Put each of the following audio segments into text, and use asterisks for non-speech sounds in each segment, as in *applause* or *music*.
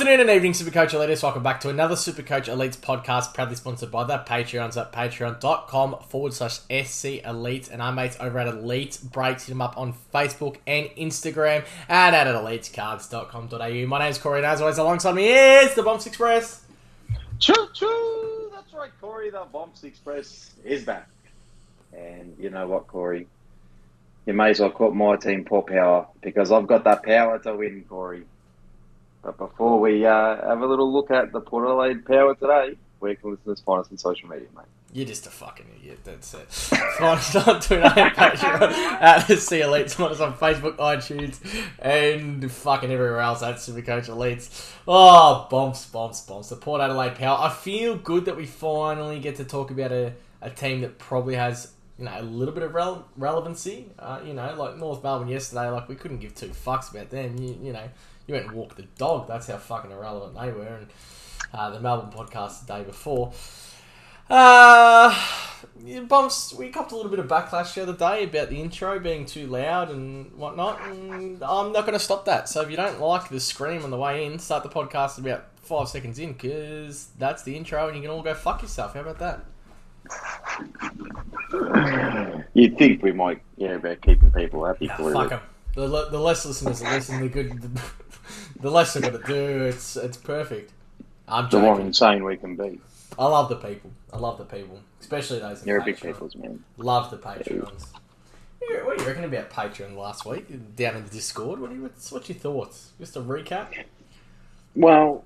afternoon and evening, Supercoach Elites. Welcome back to another Supercoach Elites podcast, proudly sponsored by the Patreons at patreon.com forward slash SC Elites and our mates over at Elite Breaks. Hit them up on Facebook and Instagram and at elitescards.com.au. My name's Corey, and as always, alongside me is the Bombs Express. Choo choo! That's right, Corey. The Bombs Express is back. And you know what, Corey? You may as well call my team Poor Power because I've got that power to win, Corey. But before we uh, have a little look at the Port Adelaide power today, where can listeners find us on social media, mate? You're just a fucking idiot, that's it. *laughs* Find us on Twitter and Patreon *laughs* at the C Elites. Find us on Facebook, iTunes, and fucking everywhere else at Supercoach Elites. Oh, bombs, bombs, bombs. The Port Adelaide Power. I feel good that we finally get to talk about a, a team that probably has you know a little bit of rele- relevancy. Uh, you know, like North Melbourne yesterday, like we couldn't give two fucks about them. You, you know, you went and walked the dog. That's how fucking irrelevant they were. And uh, the Melbourne podcast the day before. Uh, bumps. We copped a little bit of backlash the other day about the intro being too loud and whatnot. And I'm not going to stop that. So if you don't like the scream on the way in, start the podcast about five seconds in because that's the intro, and you can all go fuck yourself. How about that? You'd think we might, yeah, about keeping people happy, Nah, Corey. fuck them. The, the less listeners that listen, the good, the, the less they're going to do. It's it's perfect. I'm the more insane we can be. I love the people. I love the people, especially those. You're a big people's man. Love the Patreons. Yeah, What do you reckon about Patreon last week down in the Discord? What do you, what's, what's your thoughts? Just a recap. Well,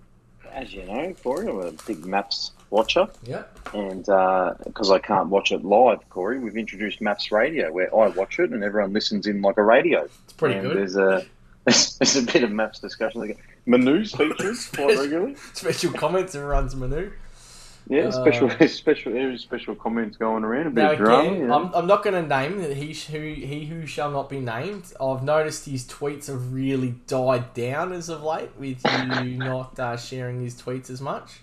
as you know, Corey, I'm a big maps watcher, Yeah. and uh, because I can't watch it live, Corey, we've introduced Maps Radio, where I watch it and everyone listens in like a radio. It's pretty and good. There's a there's a bit of maps discussion. Like, Menus features *laughs* quite regularly. Special comments and runs menu. Yeah, Uh, special *laughs* special there's special comments going around. A bit Now of drama. again, know. I'm, I'm not going to name that he who he who shall not be named. I've noticed his tweets have really died down as of late, with you *laughs* not uh, sharing his tweets as much.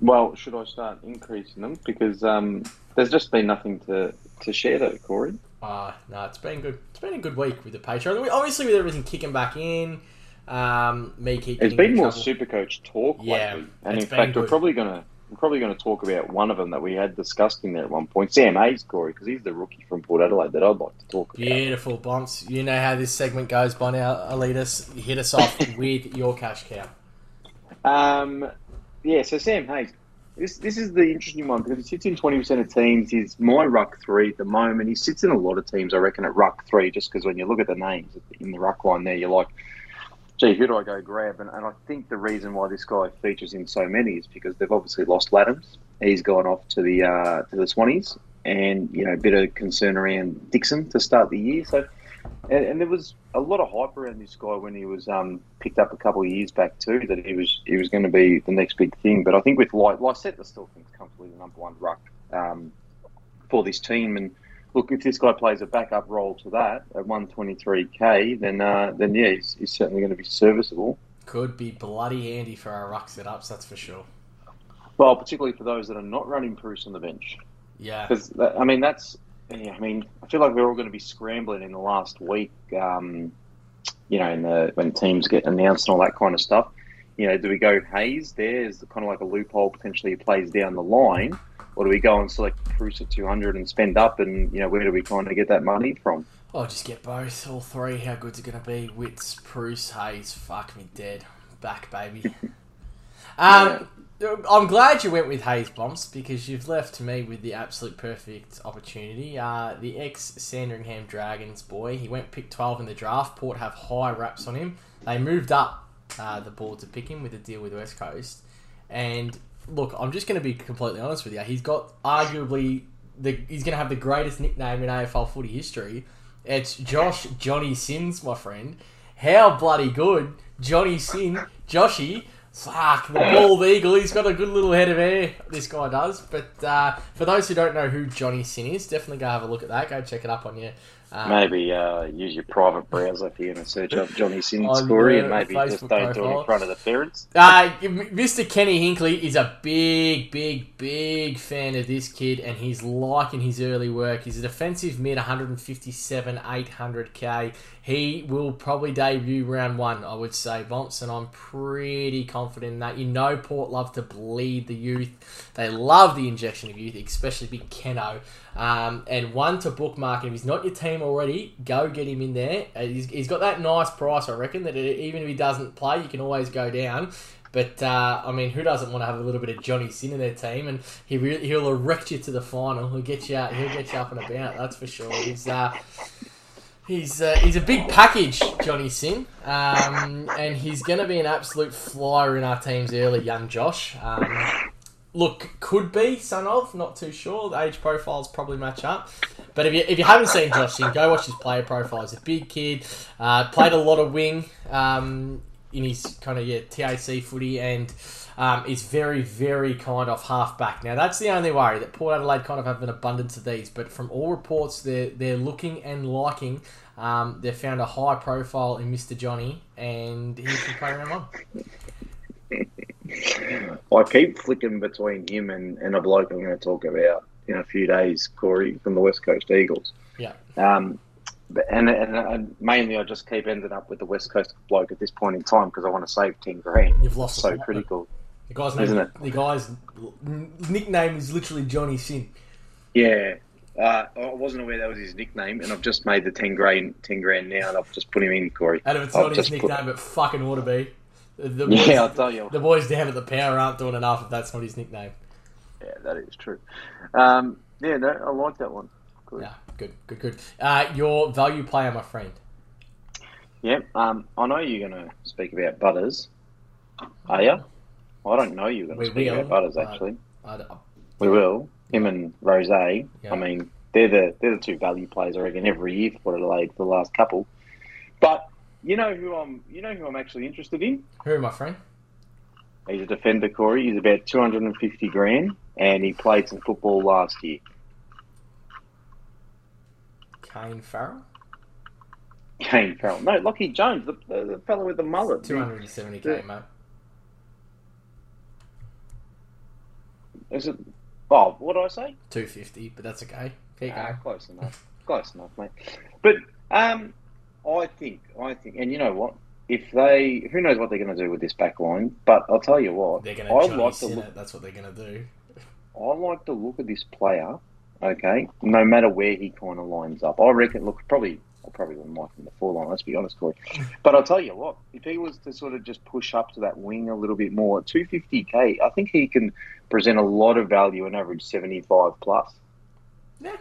Well, should I start increasing them because um, there's just been nothing to, to share though, Corey. Uh, no, it's been good. It's been a good week with the Patreon. Obviously, with everything kicking back in, um, me keep It's been more trouble. Supercoach talk Yeah, lately, and in fact, we're probably gonna we're probably gonna talk about one of them that we had discussed in there at one point, Sam Hayes, Corey, because he's the rookie from Port Adelaide that I'd like to talk about. Beautiful bumps. You know how this segment goes by now, Elitas. Hit us off *laughs* with your cash cow. Um, yeah, so Sam Hayes. This, this is the interesting one because he sits in 20% of teams. He's my ruck three at the moment. He sits in a lot of teams, I reckon, at ruck three, just because when you look at the names in the ruck line there, you're like, gee, who do I go grab? And, and I think the reason why this guy features in so many is because they've obviously lost Ladhams. He's gone off to the uh, to the Swannies, and you know, a bit of concern around Dixon to start the year. So, and, and there was a lot of hype around this guy when he was um, picked up a couple of years back too, that he was he was going to be the next big thing. But I think with Light, Lycett still thinks comfortably the number one ruck um, for this team. And look, if this guy plays a backup role to that at 123k, then uh, then yeah, he's, he's certainly going to be serviceable. Could be bloody handy for our ruck setups, that's for sure. Well, particularly for those that are not running Bruce on the bench, Yeah. because I mean that's. Yeah, I mean, I feel like we're all going to be scrambling in the last week. Um, you know, in the when teams get announced and all that kind of stuff. You know, do we go Hayes There's kind of like a loophole potentially plays down the line, or do we go and select Bruce at 200 and spend up? And you know, where do we kind of get that money from? I'll just get both, all three. How good's it going to be? Witts, Bruce, Hayes, fuck me dead. Back, baby. *laughs* Um, I'm glad you went with Hayes Bombs because you've left me with the absolute perfect opportunity. Uh, the ex Sandringham Dragons boy, he went pick 12 in the draft. Port have high raps on him. They moved up uh, the board to pick him with a deal with West Coast. And look, I'm just going to be completely honest with you. He's got arguably the he's going to have the greatest nickname in AFL footy history. It's Josh Johnny Sins, my friend. How bloody good, Johnny Sin, Joshy. Fuck, the bald eagle. He's got a good little head of hair, this guy does. But uh, for those who don't know who Johnny Sin is, definitely go have a look at that. Go check it up on your Um, Maybe uh, use your private browser if you're going to search up Johnny Sin's story, and maybe Facebook just don't do it in front of the parents. Uh, Mr. Kenny Hinkley is a big, big, big fan of this kid, and he's liking his early work. He's a defensive mid, 157, 800k. He will probably debut round one, I would say, Bonts, and I'm pretty confident in that. You know, Port love to bleed the youth. They love the injection of youth, especially big Keno. Um, and one to bookmark. If he's not your team already, go get him in there. Uh, he's, he's got that nice price, I reckon, that it, even if he doesn't play, you can always go down. But uh, I mean, who doesn't want to have a little bit of Johnny Sin in their team? And he re- he'll erect you to the final. He'll get you out. He'll get you up and about. That's for sure. He's uh, he's uh, he's a big package, Johnny Sin, um, and he's going to be an absolute flyer in our teams early. Young Josh. Um, look, could be son of. Not too sure. The age profiles probably match up. But if you, if you haven't seen Josh Sinn, go watch his player profile. He's a big kid. Uh, played a lot of wing um, in his kind of yeah TAC footy and. Um, is very, very kind of half back. Now that's the only worry that Port Adelaide kind of have an abundance of these, but from all reports, they're they're looking and liking. Um, they've found a high profile in Mister Johnny, and he can play around one. *laughs* I keep flicking between him and, and a bloke I'm going to talk about in a few days, Corey, from the West Coast Eagles. Yeah. Um, but, and, and, and mainly I just keep ending up with the West Coast bloke at this point in time because I want to save 10 grand. You've lost so critical. The guy's Isn't name, it? the guy's nickname is literally Johnny Sin. Yeah. Uh, I wasn't aware that was his nickname, and I've just made the 10 grand, 10 grand now, and I've just put him in, Corey. And if it's I've not his just put- nickname, it fucking ought to be. The, boys, Yeah, I'll tell you. the boys down at the power aren't doing enough if that's not his nickname. Yeah, that is true. Um, yeah, no, I like that one. Good. Yeah, good, good, good. Uh, your value player, my friend. Yeah, um, I know you're going to speak about Butters. Are you? I don't know you're going to speak about Butters, actually. I don't- We will. Him and Rose. I mean, they're the they're the two value players I reckon every year for Adelaide for the last couple. But you know who I'm you know who I'm actually interested in. who, my friend? He's a defender, Corey. He's about two hundred and fifty grand, and he played some football last year. Kane Farrell, Kane Farrell, no, Lachie Jones, the, the, the fellow with the mullet. two hundred and seventy k, mate. Is it? Oh, what did I say? Two fifty, but that's okay. Ah, going. close enough. *laughs* Close enough, mate. But um, I think, I think, and you know what? If they, who knows what they're going to do with this back line? But I'll tell you what, They're going to. Like to look. it. That's what they're going to do. I like the look of this player. Okay, no matter where he kind of lines up, I reckon. Look, probably, I probably wouldn't like him the full line. Let's be honest, Corey. But I'll tell you what, if he was to sort of just push up to that wing a little bit more, two fifty k, I think he can present a lot of value and average seventy five plus. Yeah.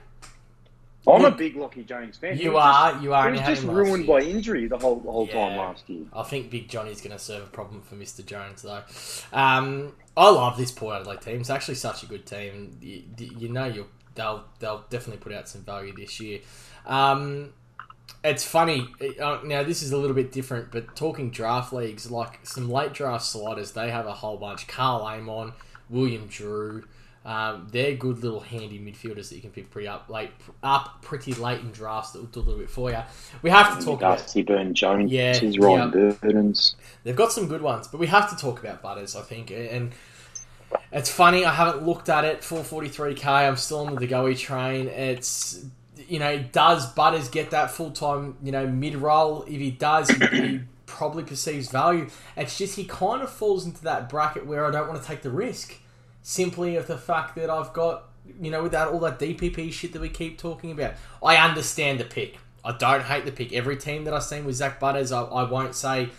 I'm a big Lachie Jones fan. You was just- are, you are. He was just had him last ruined year. by injury the whole the whole time last year. I think Big Johnny's going to serve a problem for Mr. Jones, though. Um, I love this Port Adelaide team. It's actually such a good team. You, you know, you'll they'll they'll definitely put out some value this year. Um, it's funny. Uh, now this is a little bit different, but talking draft leagues, like some late draft sliders, they have a whole bunch. Karl Amon, Willem Drew. Um, they're good little handy midfielders that you can pick pretty up late, up pretty late in drafts that will do a little bit for you. We have to talk about Dusty Byrne-Jones, Yeah, his Ryan Burtons. They've got some good ones, but we have to talk about Butters, I think. And it's funny, I haven't looked at it. 443k, I'm still on the Goey train. It's, you know, does Butters get that full time, you know, mid roll? If he does, he, he probably perceives value. It's just he kind of falls into that bracket where I don't want to take the risk. Simply of the fact that I've got, you know, without all that DPP shit that we keep talking about. I understand the pick. I don't hate the pick. Every team that I've seen with Zak Butters, I, I won't say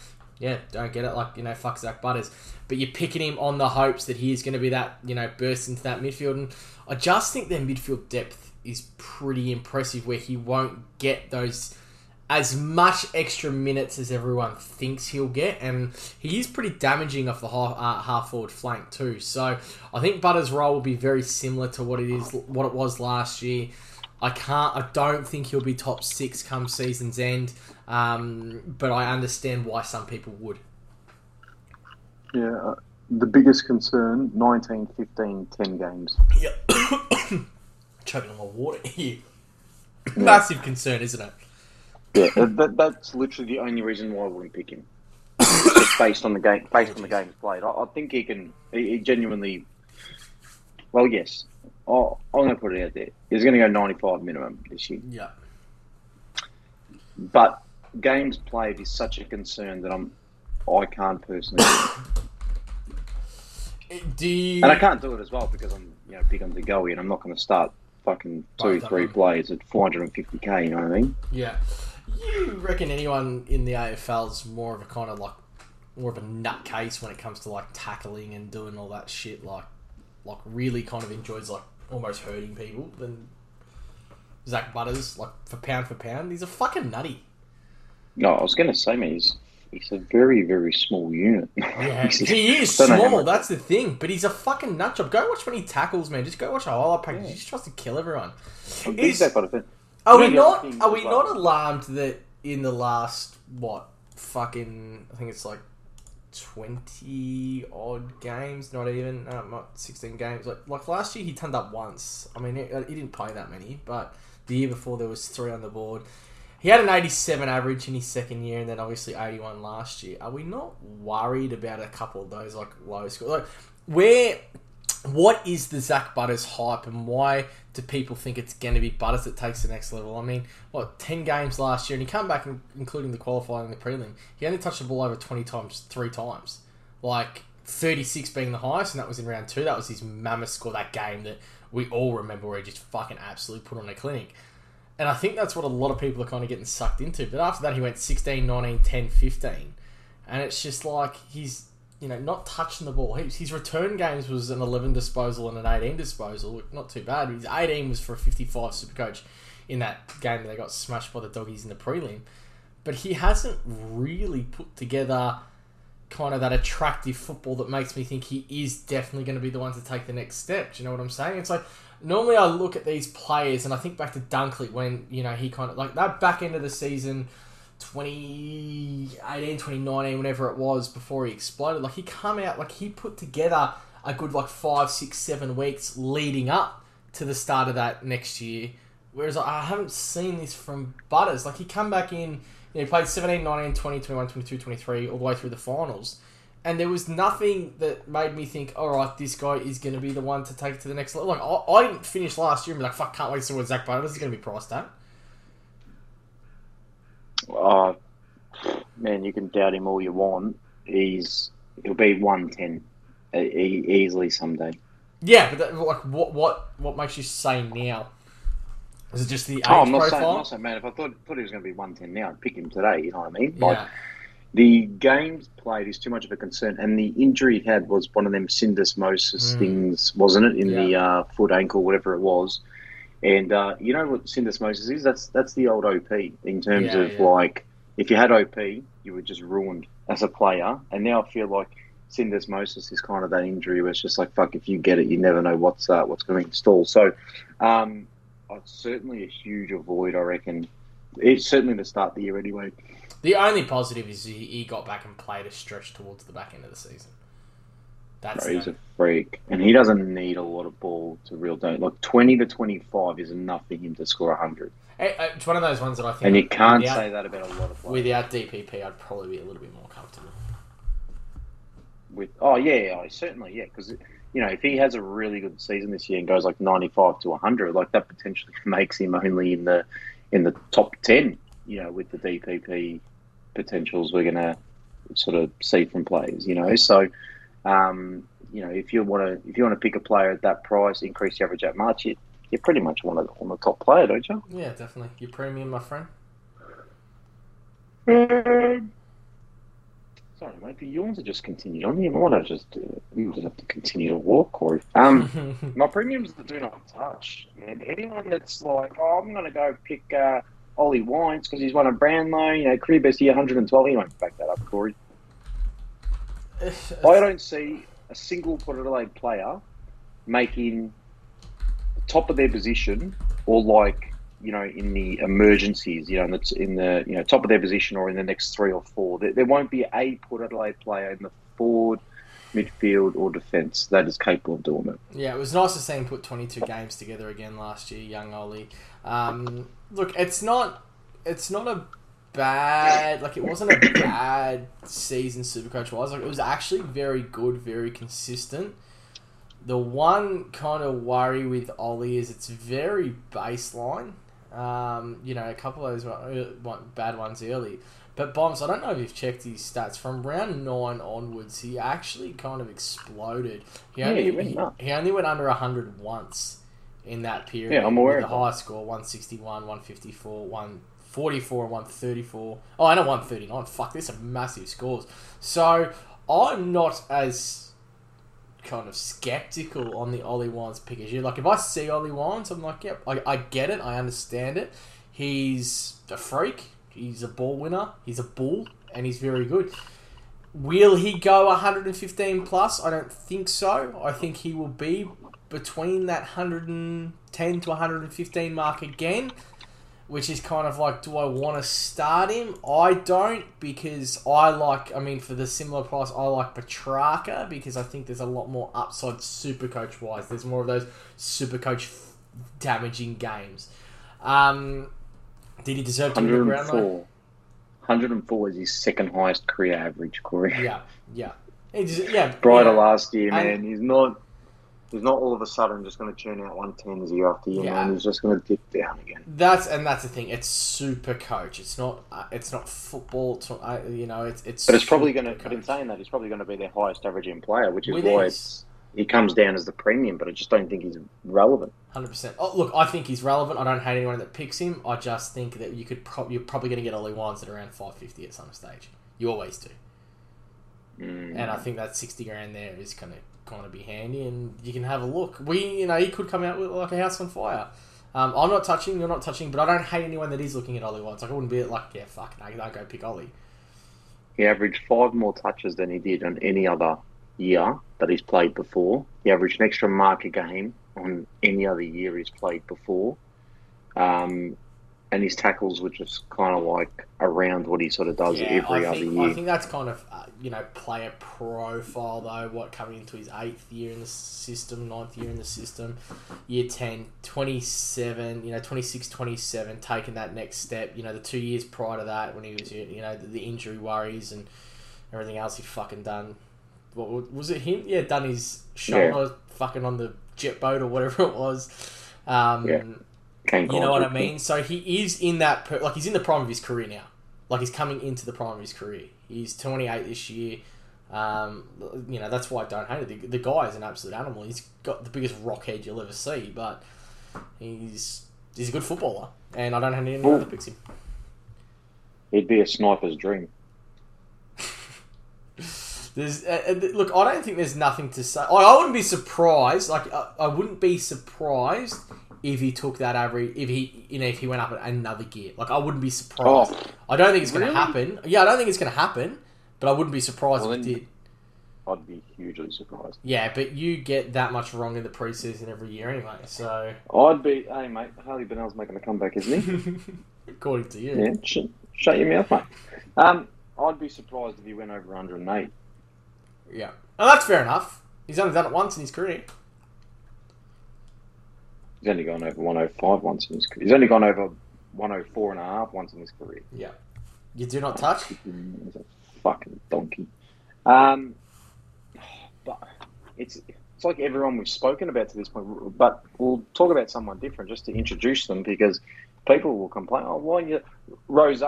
yeah, don't get it. Like, you know, fuck Zak Butters. But you're picking him on the hopes that he is going to be that, you know, burst into that midfield. And I just think their midfield depth is pretty impressive where he won't get those as much extra minutes as everyone thinks he'll get. And he is pretty damaging off the half, uh, half forward flank too. So I think Butters' role will be very similar to what it is, what it was last year. I can't. I don't think he'll be top six come season's end. Um, but I understand why some people would. Yeah, uh, the biggest concern 19, 15, 10 games. Yep. *coughs* Choking on my water *laughs* here. Massive concern, isn't it? Yeah, that, that, that's literally the only reason why I wouldn't pick him. Just based on the game, based on the games played, I, I think he can. He, he genuinely. Well, yes. Oh, I'm going to put it out there. He's going to go 95 minimum this year. Yeah. But games played is such a concern that I'm. I can't personally, Do eh, you, and I can't do it as well because I'm you know big on the goey, and I'm not going to start fucking two, Both three players at 450k. You know what I mean? Yeah. You reckon anyone in the AFL is more of a kind of like more of a nutcase when it comes to like tackling and doing all that shit? Like, like really kind of enjoys like almost hurting people than Zak Butters. Like for pound for pound, he's a fucking nutty. No, I was going to say, man, he's he's a very very small unit. Yeah, *laughs* he is small. That's the thing. But he's a fucking nut job. Go watch when he tackles, man. Just go watch a highlight package. Yeah. He just tries to kill everyone. Is- big about it. Are we not? Are we well- not alarmed that in the last what fucking? I think it's like twenty odd games. Not even, uh, not sixteen games. Like like last year, he turned up once. I mean, he, he didn't play that many, but the year before there was three on the board. He had an eighty-seven average in his second year, and then obviously eighty-one last year. Are we not worried about a couple of those like low scores? Like where? What is the Zak Butters hype, and why do people think it's going to be Butters that takes the next level? I mean, what ten games last year, and he come back, in- including the qualifying and the prelim. He only touched the ball over twenty times, three times, like thirty-six being the highest, and that was in round two. That was his mammoth score that game that we all remember, where he just fucking absolutely put on a clinic. And I think that's what a lot of people are kind of getting sucked into. But after that, he went 16, 19, 10, 15. And it's just like he's, you know, not touching the ball. His, his return games was an 11 disposal and an 18 disposal. Not too bad. His 18 was for a 55 super coach in that game that they got smashed by the doggies in the prelim. But he hasn't really put together kind of that attractive football that makes me think he is definitely going to be the one to take the next step. Do you know what I'm saying? It's like normally I look at these players and I think back to Dunkley when you know he kind of like that back end of the season 2018 2019 whenever it was before he exploded like he come out like he put together a good like five six seven weeks leading up to the start of that next year whereas I haven't seen this from Butters like he come back in you know, he played 17 19 20 21 22 23 all the way through the finals and there was nothing that made me think, all right, this guy is going to be the one to take it to the next level. Like, I, I didn't finish last year and be like, fuck, can't wait to see what Zak Butters is going to be priced at. Oh, uh, man, you can doubt him all you want. He's he'll be one ten e- easily someday. Yeah, but that, like, what what what makes you say now? Is it just the age Oh, I'm not saying, profile? I'm not saying, man. If I thought thought he was going to be one ten now, I'd pick him today. You know what I mean? Like yeah, the games played is too much of a concern, and the injury he had was one of them syndesmosis Mm. things, wasn't it? In the uh, foot, ankle, whatever it was. And uh, you know what syndesmosis is? That's that's the old OP in terms Yeah, of yeah. like if you had OP, you were just ruined as a player. And now I feel like syndesmosis is kind of that injury where it's just like fuck, if you get it, you never know what's uh, what's going to install. So, um, it's certainly a huge avoid. I reckon. It's certainly to start of the year anyway. the only positive is he, he got back and played a stretch towards the back end of the season. That's Bro, he's a freak, and he doesn't need a lot of ball to real don't. Like twenty to twenty-five is enough for him to score hundred, Eh, eh, it's one of those ones that I think. and you can't without, say that about a lot of players. without DPP, I'd probably be a little bit more comfortable. With oh yeah, yeah, certainly yeah, because you know if he has a really good season this year and goes like ninety-five to hundred, like that potentially *laughs* makes him only in the in the top ten. You know, with the DPP potentials we're gonna sort of see from players. You know, so. Um, you know, if you want to, if you want to pick a player at that price, increase the average at March. you, you pretty much want to on the top player, don't you? Yeah, definitely. Your premium, my friend. Um, sorry, mate. The yawns are just continued on here. want to just, uh, we just have to continue to walk, Corey. Um, *laughs* my premiums do not touch. And anyone that's like, oh, I'm going to go pick uh, Ollie Wines because he's won a Brownlow, you know, career best year 112. He won't back that up, Corey. *sighs* I don't see a single Port Adelaide player making the top of their position or like you know in the emergencies, you know, in the, in the you know top of their position or in the next three or four. There, there won't be a Port Adelaide player in the forward midfield, or defence that is capable of doing it. Yeah, it was nice to see him put 22 games together again last year, young Ollie. Um, look, it's not, it's not a bad, like it wasn't a *coughs* bad season Supercoach wise. Like it was actually very good, very consistent. The one kind of worry with Ollie is it's very baseline. Um, you know, a couple of those one- bad ones early. But Bombs, I don't know if you've checked his stats. From round nine onwards, he actually kind of exploded. He Yeah, only, he went he, he only went under 100 once in that period. Yeah, I'm aware with of The that. high score 161, 154, 144, and 134. Oh, I know 139. Fuck, these are massive scores. So I'm not as kind of skeptical on the Ollie Wines pick as you. Like, if I see Ollie Wines, I'm like, yep, I, I get it, I understand it. He's a freak, he's a ball winner, he's a bull, and he's very good. Will he go 115 plus? I don't think so. I think he will be between that 110 to 115 mark again, which is kind of like, do I want to start him? I don't because I like, I mean, for the similar price, I like Petracca because I think there's a lot more upside super coach wise. There's more of those super coach f- damaging games. Um, did he deserve to be the ground though? 104. 104 is his second highest career average, Corey. Yeah, yeah. Des- yeah, Brighter yeah. last year, And- man. He's not. He's not all of a sudden just going to churn out 110s year after year, Yeah. man. He's just going to dip down again. That's and that's the thing. It's super coach. It's not. Uh, it's not football. It's not. Uh, you know. It's it's. But it's probably going to. super But in saying that, he's probably going to be their highest averaging player, which is With why ease. it's, he comes down as the premium. But I just don't think he's relevant. Hundred percent. Oh, look, I think he's relevant. I don't hate anyone that picks him. I just think that you could. Pro- you're probably going to get Ollie Wines at around five fifty at some stage. You always do, Mm. and I think that sixty grand there is going to kind of be handy, and you can have a look. We, you know, he could come out with like a house on fire. Um, I'm not touching. You're not touching, but I don't hate anyone that is looking at Ollie Wines. Like I wouldn't be like, yeah, fuck, no, don't go pick Ollie. He averaged five more touches than he did on any other year that he's played before. He averaged an extra mark a game on any other year he's played before. Um, and his tackles were just kind of like around what he sort of does every I other think, year. I think that's kind of uh, you know player profile though. What coming into his eighth year in the system, ninth year in the system, year 10, 27, you know 26, 27, taking that next step. You know the two years prior to that when he was you know the, the injury worries and everything else he fucking done. What was it him? Yeah, done his shoulder fucking on the jet boat or whatever it was. Um, Yeah. You know what I mean? So he is in that, per- like he's in the prime of his career now. Like he's coming into the prime of his career. He's 28 this year. Um, you know that's why I don't hate it. The, the guy is an absolute animal. He's got the biggest rockhead you'll ever see, but he's he's a good footballer, and I don't have anyone that picks him. He'd be a sniper's dream. *laughs* There's uh, uh, look, I don't think there's nothing to say. I, I wouldn't be surprised. Like I, I wouldn't be surprised if he took that average. If he you know if he went up another gear. Like I wouldn't be surprised. Oh, I don't think it's going to happen. Yeah, I don't think it's going to happen, but I wouldn't be surprised Well, if it did. I'd be hugely surprised. Yeah, but you get that much wrong in the preseason every year anyway. So, I'd be, hey mate, Harley Bennell's making a comeback, isn't he? *laughs* according to you, yeah, sh- shut your mouth, mate. Um, I'd be surprised if he went over 108. yeah, and that's fair enough. He's only done it once in his career. He's only gone over 105 once in his career. He's only gone over 104 and a half once in his career. Yeah, you do not touch. He's a fucking donkey. Um, but it's it's like everyone we've spoken about to this point. But we'll talk about someone different just to introduce them because people will complain. Oh, why you Rose,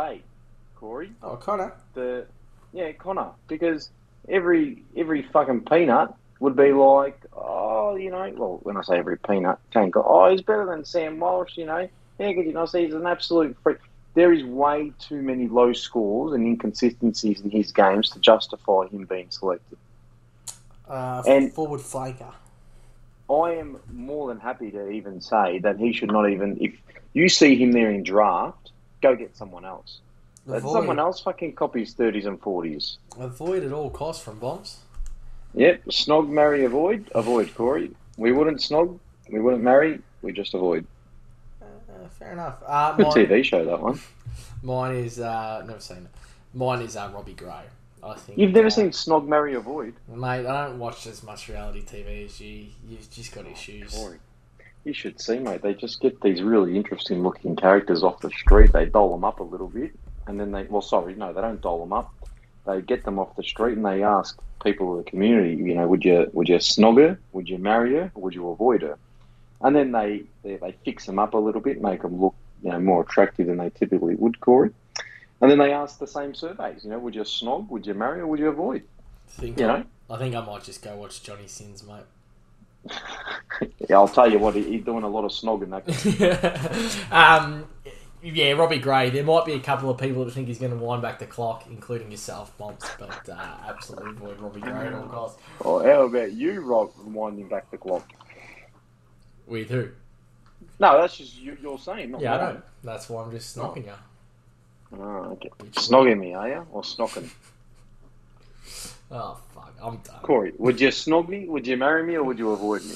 Corey? Oh, Connor. The yeah Connor because every every fucking peanut would be like oh you know well when I say every peanut can't go oh he's better than Sam Walsh you know yeah because you know see he's an absolute freak. There is way too many low scores and inconsistencies in his games to justify him being selected. Uh, And- forward flanker. I am more than happy to even say that he should not even if you see him there in draft, go get someone else. Let Avoid, someone else fucking copies thirties and forties. avoid at all costs from bombs. Yep, snog, marry, avoid, avoid. Corey, we wouldn't snog, we wouldn't marry, we just avoid. Uh, fair enough. Uh, Good mine, TV show that one. mine is uh, never seen it. Mine is uh, Robbie Gray. I think You've never uh, seen Snog Marry Avoid? mate. I don't watch as much reality TV as you. You've just got issues. Corey. You should see, mate. They just get these really interesting looking characters off the street. They doll them up a little bit, and then they. Well, sorry, no, they don't doll them up. They get them off the street and they ask people of the community, you know, would you would you snog her? Would you marry her? Or would you avoid her? And then they, they they fix them up a little bit, make them look you know more attractive than they typically would, Corey. And then they ask the same surveys, you know, would you snog? Would you marry? Or would you avoid? think You I, know. I think I might just go watch Johnny Sins, mate. *laughs* yeah, I'll tell you what, he- he's doing a lot of snogging that. *laughs* um, yeah, Robbie Gray. There might be a couple of people that think he's going to wind back the clock, including yourself, Bumps, but uh, absolutely avoid Robbie Gray at all costs. Or how about you, Rob, winding back the clock? With who? No, that's just you, you're saying, not Yeah, I don't. That's why I'm just knocking you. Oh, okay. Snogging me, are you? Or snocking? *laughs* Oh fuck, I'm done. Corey, would you snog me? Would you marry me? Or would you avoid me?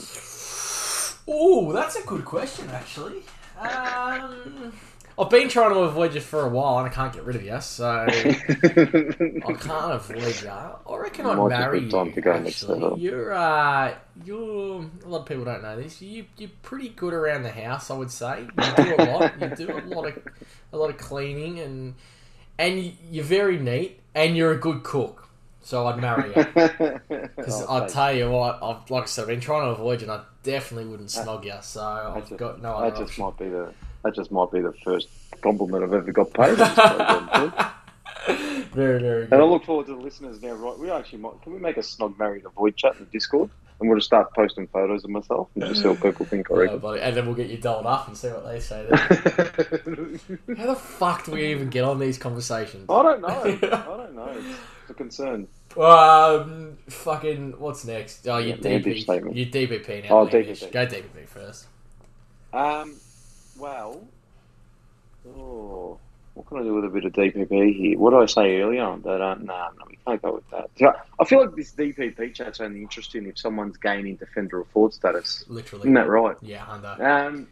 Oh, that's a good question, actually. Um, I've been trying to avoid you for a while, and I can't get rid of you, so *laughs* I can't avoid you. I reckon I'd Might be a marry good time you. to go next actually, level. you're uh, you're a lot of people don't know this. You you're pretty good around the house, I would say. You do a lot. You do a lot of a lot of cleaning, and and you- you're very neat, and you're a good cook. So I'd marry you. Because I'll I'll tell you what, I've, like I said, I've been trying to avoid you, and I definitely wouldn't snog you. So I've just- got no that other just option. might be the that just might be the first compliment I've ever got paid. on this program, too. *laughs* very, very and I good. look forward to the listeners now. Right, we actually might. Can we make a snog married avoid chat in Discord? And we'll just start posting photos of myself and just see what people think. I Yeah, *laughs* reckon. and then we'll get you dolled up and see what they say. *laughs* How the fuck do we even get on these conversations? I don't know. I don't know. It's a concern. Um, fucking, what's next? Oh, you Yeah, DP, you DPP now. Oh. DPP. Go DPP first. Um, well, oh, what can I do with a bit of DPP here? What did I say earlier on? That uh, nah, no, we can't go with that. So, I feel like this DPP chat's only interesting if someone's gaining defender or forward status. Literally. Isn't that right? Yeah, Hundo. Um,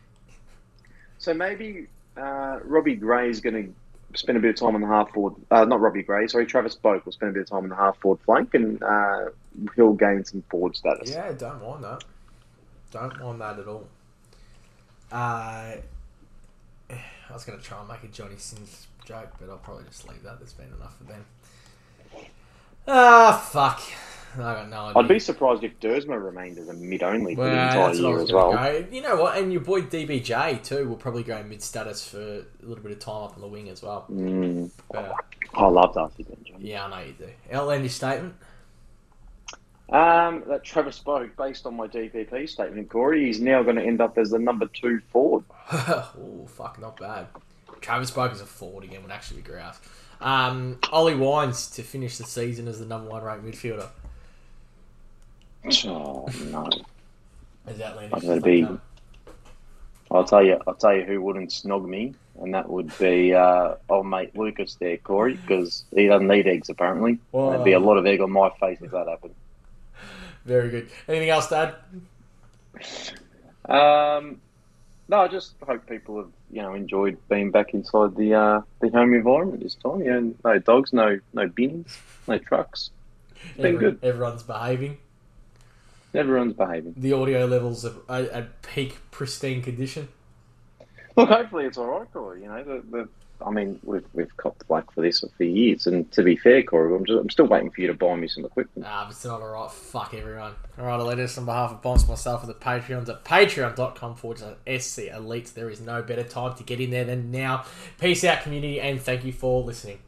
so maybe uh, Robbie Gray is going to spend a bit of time on the half forward. Uh, not Robbie Gray, sorry, Travis Boak will spend a bit of time on the half forward flank, and uh, he'll gain some forward status. Yeah, don't mind that. Don't mind that at all. Uh, I was going to try and make a Johnny Sins joke, but I'll probably just leave that. There's been enough of them. Ah, fuck. I got no idea. I'd be surprised if Duursma remained as a mid only for Well, the entire year as well. go. You know what? And your boy DBJ too will probably go mid status for a little bit of time up on the wing as well. Mm, But, I love Darcy Benjamin. yeah, I know you do. Outlandish statement. Um, that Travis Boak, based on my DPP statement, Corey, he's now going to end up as the number two forward. *laughs* oh, fuck, not bad. Travis Boak is a forward again would actually be grouse. Um, Ollie Wines to finish the season as the number one ranked midfielder. Oh no! Is going to be. I'll tell you, I'll tell you who wouldn't snog me, and that would be uh, old mate Lucas there, Corey, because he doesn't need eggs apparently. Well, There'd be a lot of egg on my face if that happened. Very good. Anything else, Dad? Um, no, I just hope people have you know enjoyed being back inside the uh, the home environment this time. You know, no dogs, no no bins, no trucks. Been good. Everyone's behaving. Everyone's behaving. The audio levels are are at peak pristine condition. Look, hopefully it's all right, Corey. You know, the, the I mean, we've we've copped black for this for years, and to be fair, Corey, I'm, just, I'm still waiting for you to buy me some equipment. Ah, it's not alright. Fuck everyone. Alright, I'll let us on behalf of Bonds myself at the Patreons at patreon.com forward slash SC Elites. There is no better time to get in there than now. Peace out, community, and thank you for listening.